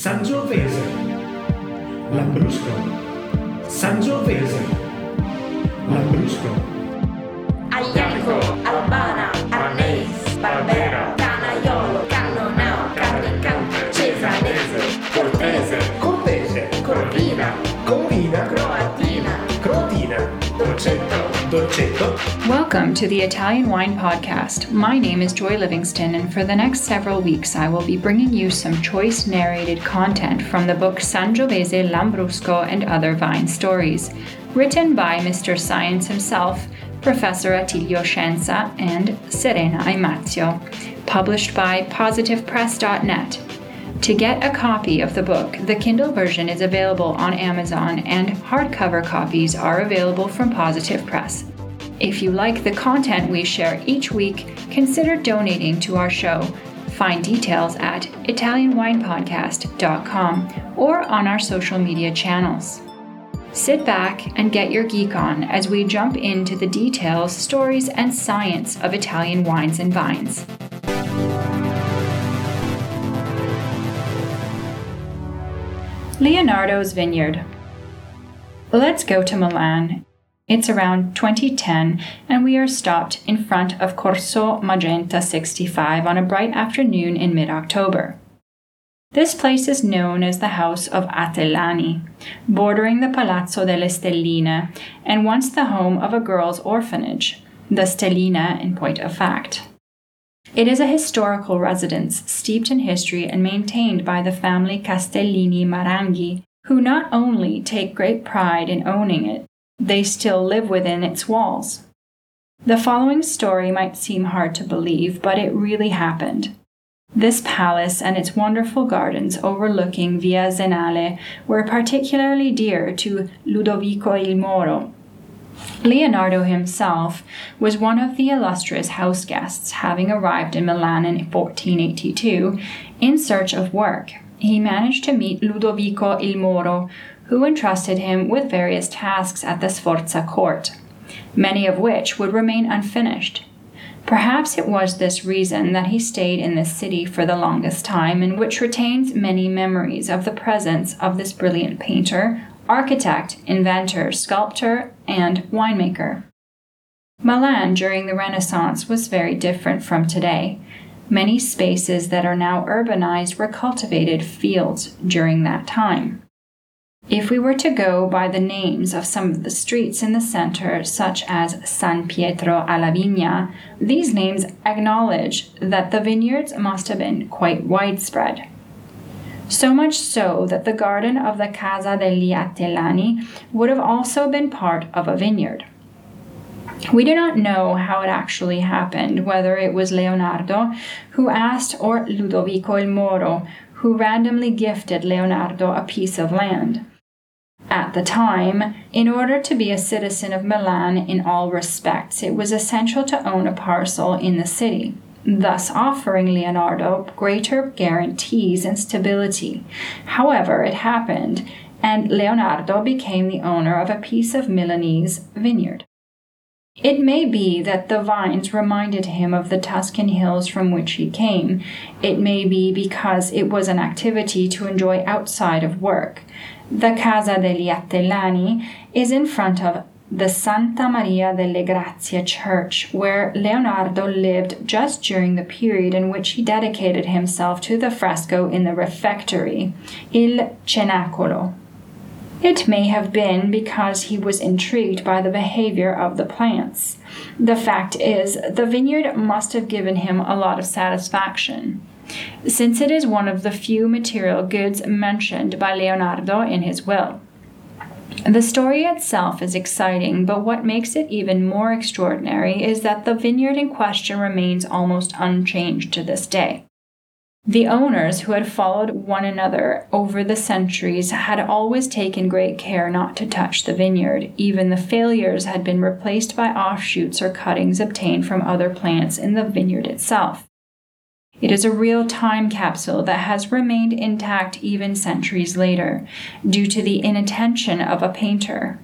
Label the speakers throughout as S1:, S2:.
S1: Sangiovese, Lambrusco, Sangiovese, Lambrusco,
S2: Aglianico, Albana, Arnese, Barbera, Canaiolo, Cannonau, Carricante, Cesanese, Cortese,
S1: Cortese,
S2: Corvina,
S1: Corvina,
S2: Croatina,
S1: Croatina,
S2: Dolcetto.
S3: Welcome to the Italian Wine Podcast. My name is Joy Livingston, and for the next several weeks, I will be bringing you some choice narrated content from the book Sangiovese, Lambrusco, and Other Vine Stories, written by Mr. Science himself, Professor Attilio Scienza, and Serena Imazio, published by PositivePress.net. To get a copy of the book, the Kindle version is available on Amazon and hardcover copies are available from Positive Press. If you like the content we share each week, consider donating to our show. Find details at ItalianWinePodcast.com or on our social media channels. Sit back and get your geek on as we jump into the details, stories, and science of Italian wines and vines. Leonardo's Vineyard. Let's go to Milan. It's around 2010, and we are stopped in front of Corso Magenta 65 on a bright afternoon in mid October. This place is known as the House of Atellani, bordering the Palazzo delle Stelline, and once the home of a girls' orphanage, the Stelline in point of fact. It is a historical residence steeped in history and maintained by the family Castellini Maranghi, who not only take great pride in owning it, they still live within its walls. The following story might seem hard to believe, but it really happened. This palace and its wonderful gardens overlooking Via Zenale were particularly dear to Ludovico il Moro, Leonardo himself was one of the illustrious house guests, having arrived in Milan in 1482 in search of work. He managed to meet Ludovico il Moro, who entrusted him with various tasks at the Sforza court, many of which would remain unfinished. Perhaps it was this reason that he stayed in this city for the longest time, and which retains many memories of the presence of this brilliant painter, architect, inventor, sculptor, and winemaker. Milan during the Renaissance was very different from today. Many spaces that are now urbanized were cultivated fields during that time. If we were to go by the names of some of the streets in the center, such as San Pietro alla Vigna, these names acknowledge that the vineyards must have been quite widespread so much so that the garden of the Casa degli Atellani would have also been part of a vineyard. We do not know how it actually happened, whether it was Leonardo who asked or Ludovico il Moro who randomly gifted Leonardo a piece of land. At the time, in order to be a citizen of Milan in all respects, it was essential to own a parcel in the city thus offering Leonardo greater guarantees and stability. However, it happened, and Leonardo became the owner of a piece of Milanese vineyard. It may be that the vines reminded him of the Tuscan hills from which he came. It may be because it was an activity to enjoy outside of work. The Casa degli Atellani is in front of the Santa Maria delle Grazie church, where Leonardo lived just during the period in which he dedicated himself to the fresco in the refectory, Il Cenacolo. It may have been because he was intrigued by the behavior of the plants. The fact is, the vineyard must have given him a lot of satisfaction, since it is one of the few material goods mentioned by Leonardo in his will. The story itself is exciting, but what makes it even more extraordinary is that the vineyard in question remains almost unchanged to this day. The owners, who had followed one another over the centuries, had always taken great care not to touch the vineyard. Even the failures had been replaced by offshoots or cuttings obtained from other plants in the vineyard itself. It is a real time capsule that has remained intact even centuries later, due to the inattention of a painter.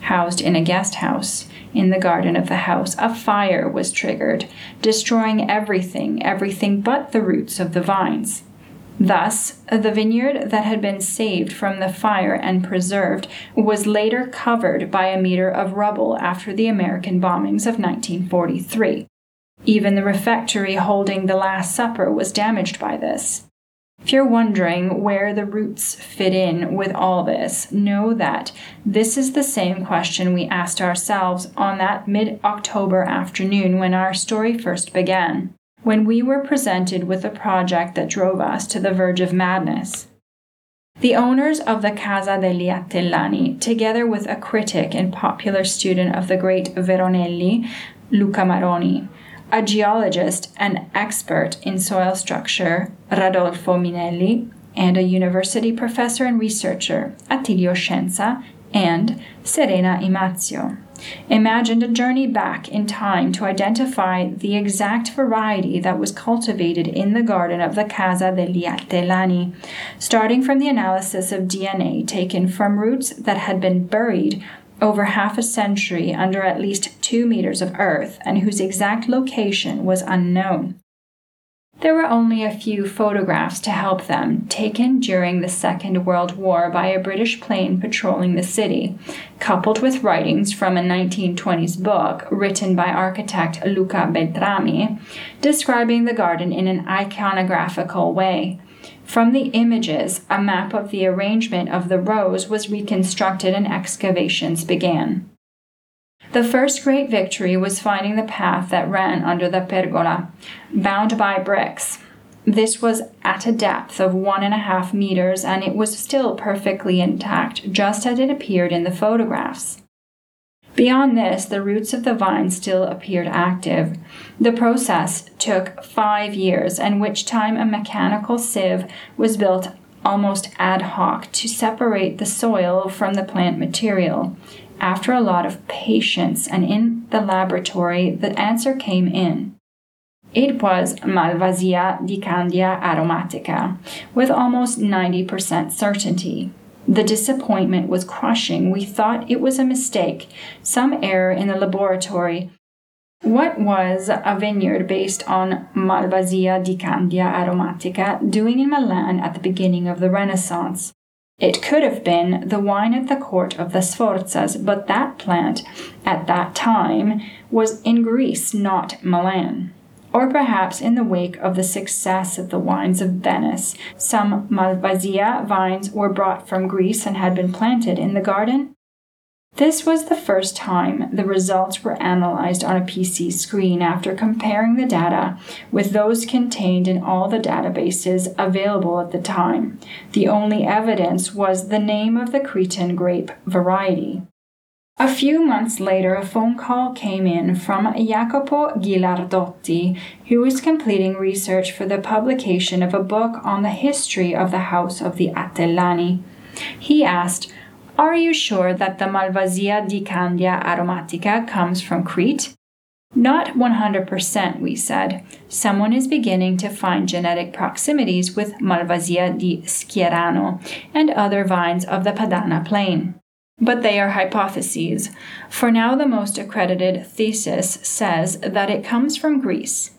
S3: Housed in a guest house, in the garden of the house, a fire was triggered, destroying everything, everything but the roots of the vines. Thus, the vineyard that had been saved from the fire and preserved was later covered by a meter of rubble after the American bombings of 1943. Even the refectory holding the Last Supper was damaged by this. If you're wondering where the roots fit in with all this, know that this is the same question we asked ourselves on that mid October afternoon when our story first began, when we were presented with a project that drove us to the verge of madness. The owners of the Casa degli Atellani, together with a critic and popular student of the great Veronelli, Luca Maroni, a geologist and expert in soil structure, Rodolfo Minelli, and a university professor and researcher, Attilio Scienza, and Serena Imazio, imagined a journey back in time to identify the exact variety that was cultivated in the garden of the Casa degli Atellani, starting from the analysis of DNA taken from roots that had been buried over half a century under at least two meters of earth and whose exact location was unknown. There were only a few photographs to help them, taken during the Second World War by a British plane patrolling the city, coupled with writings from a 1920s book written by architect Luca Beltrami, describing the garden in an iconographical way. From the images, a map of the arrangement of the rows was reconstructed and excavations began. The first great victory was finding the path that ran under the pergola, bound by bricks. This was at a depth of one and a half meters, and it was still perfectly intact, just as it appeared in the photographs. Beyond this, the roots of the vine still appeared active. The process took five years, in which time a mechanical sieve was built almost ad hoc to separate the soil from the plant material. After a lot of patience and in the laboratory, the answer came in. It was Malvasia di Candia aromatica, with almost 90% certainty. The disappointment was crushing. We thought it was a mistake, some error in the laboratory. What was a vineyard based on Malvasia di Candia aromatica doing in Milan at the beginning of the Renaissance? It could have been the wine at the court of the Sforzas, but that plant, at that time, was in Greece, not Milan or perhaps in the wake of the success of the wines of Venice. Some Malvasia vines were brought from Greece and had been planted in the garden. This was the first time the results were analyzed on a PC screen after comparing the data with those contained in all the databases available at the time. The only evidence was the name of the Cretan grape variety. A few months later, a phone call came in from Jacopo Ghilardotti, who was completing research for the publication of a book on the history of the House of the Atellani. He asked, Are you sure that the Malvasia di Candia aromatica comes from Crete? Not 100%, we said. Someone is beginning to find genetic proximities with Malvasia di Schierano and other vines of the Padana plain. But they are hypotheses. For now, the most accredited thesis says that it comes from Greece.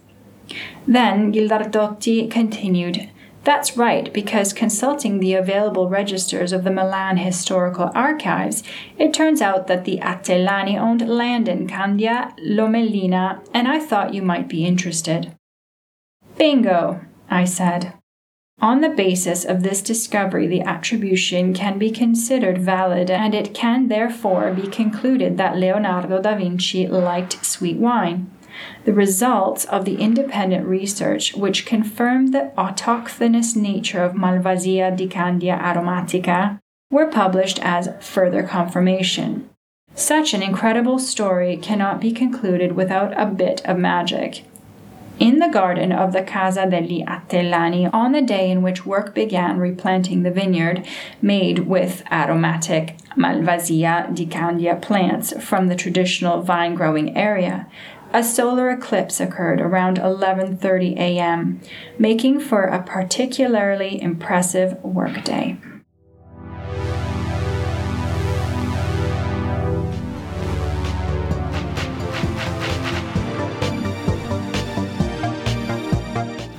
S3: Then Ghilardotti continued, That's right, because consulting the available registers of the Milan Historical Archives, it turns out that the Atellani owned land in Candia, Lomellina, and I thought you might be interested. Bingo, I said. On the basis of this discovery, the attribution can be considered valid, and it can therefore be concluded that Leonardo da Vinci liked sweet wine. The results of the independent research, which confirmed the autochthonous nature of Malvasia di Candia aromatica, were published as further confirmation. Such an incredible story cannot be concluded without a bit of magic in the garden of the Casa degli Atellani on the day in which work began replanting the vineyard made with aromatic Malvasia di Candia plants from the traditional vine growing area. A solar eclipse occurred around 11:30 a.m., making for a particularly impressive workday.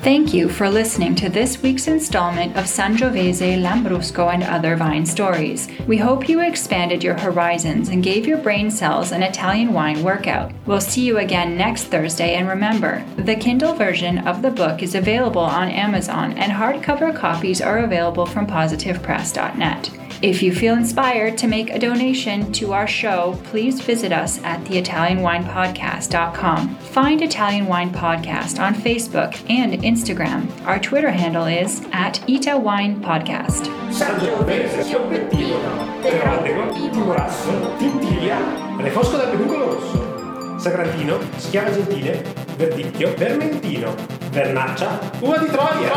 S3: Thank you for listening to this week's installment of Sangiovese, Lambrusco, and Other Vine Stories. We hope you expanded your horizons and gave your brain cells an Italian wine workout. We'll see you again next Thursday, and remember, the Kindle version of the book is available on Amazon, and hardcover copies are available from positivepress.net. If you feel inspired to make a donation to our show, please visit us at theitalianwinepodcast.com. Find Italian Wine Podcast on Facebook and Instagram. Our Twitter handle is at Ita Wine Podcast.
S1: Sangiovese, Schioppettino, Teroldego, Turasso, Tintilia, Refosco del Peduncolo Rosso, Sagrantino, Schiava Gentile, Verdicchio, Vermentino, Vernaccia, Uva di Troia.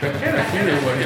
S2: Perché alla fine vuole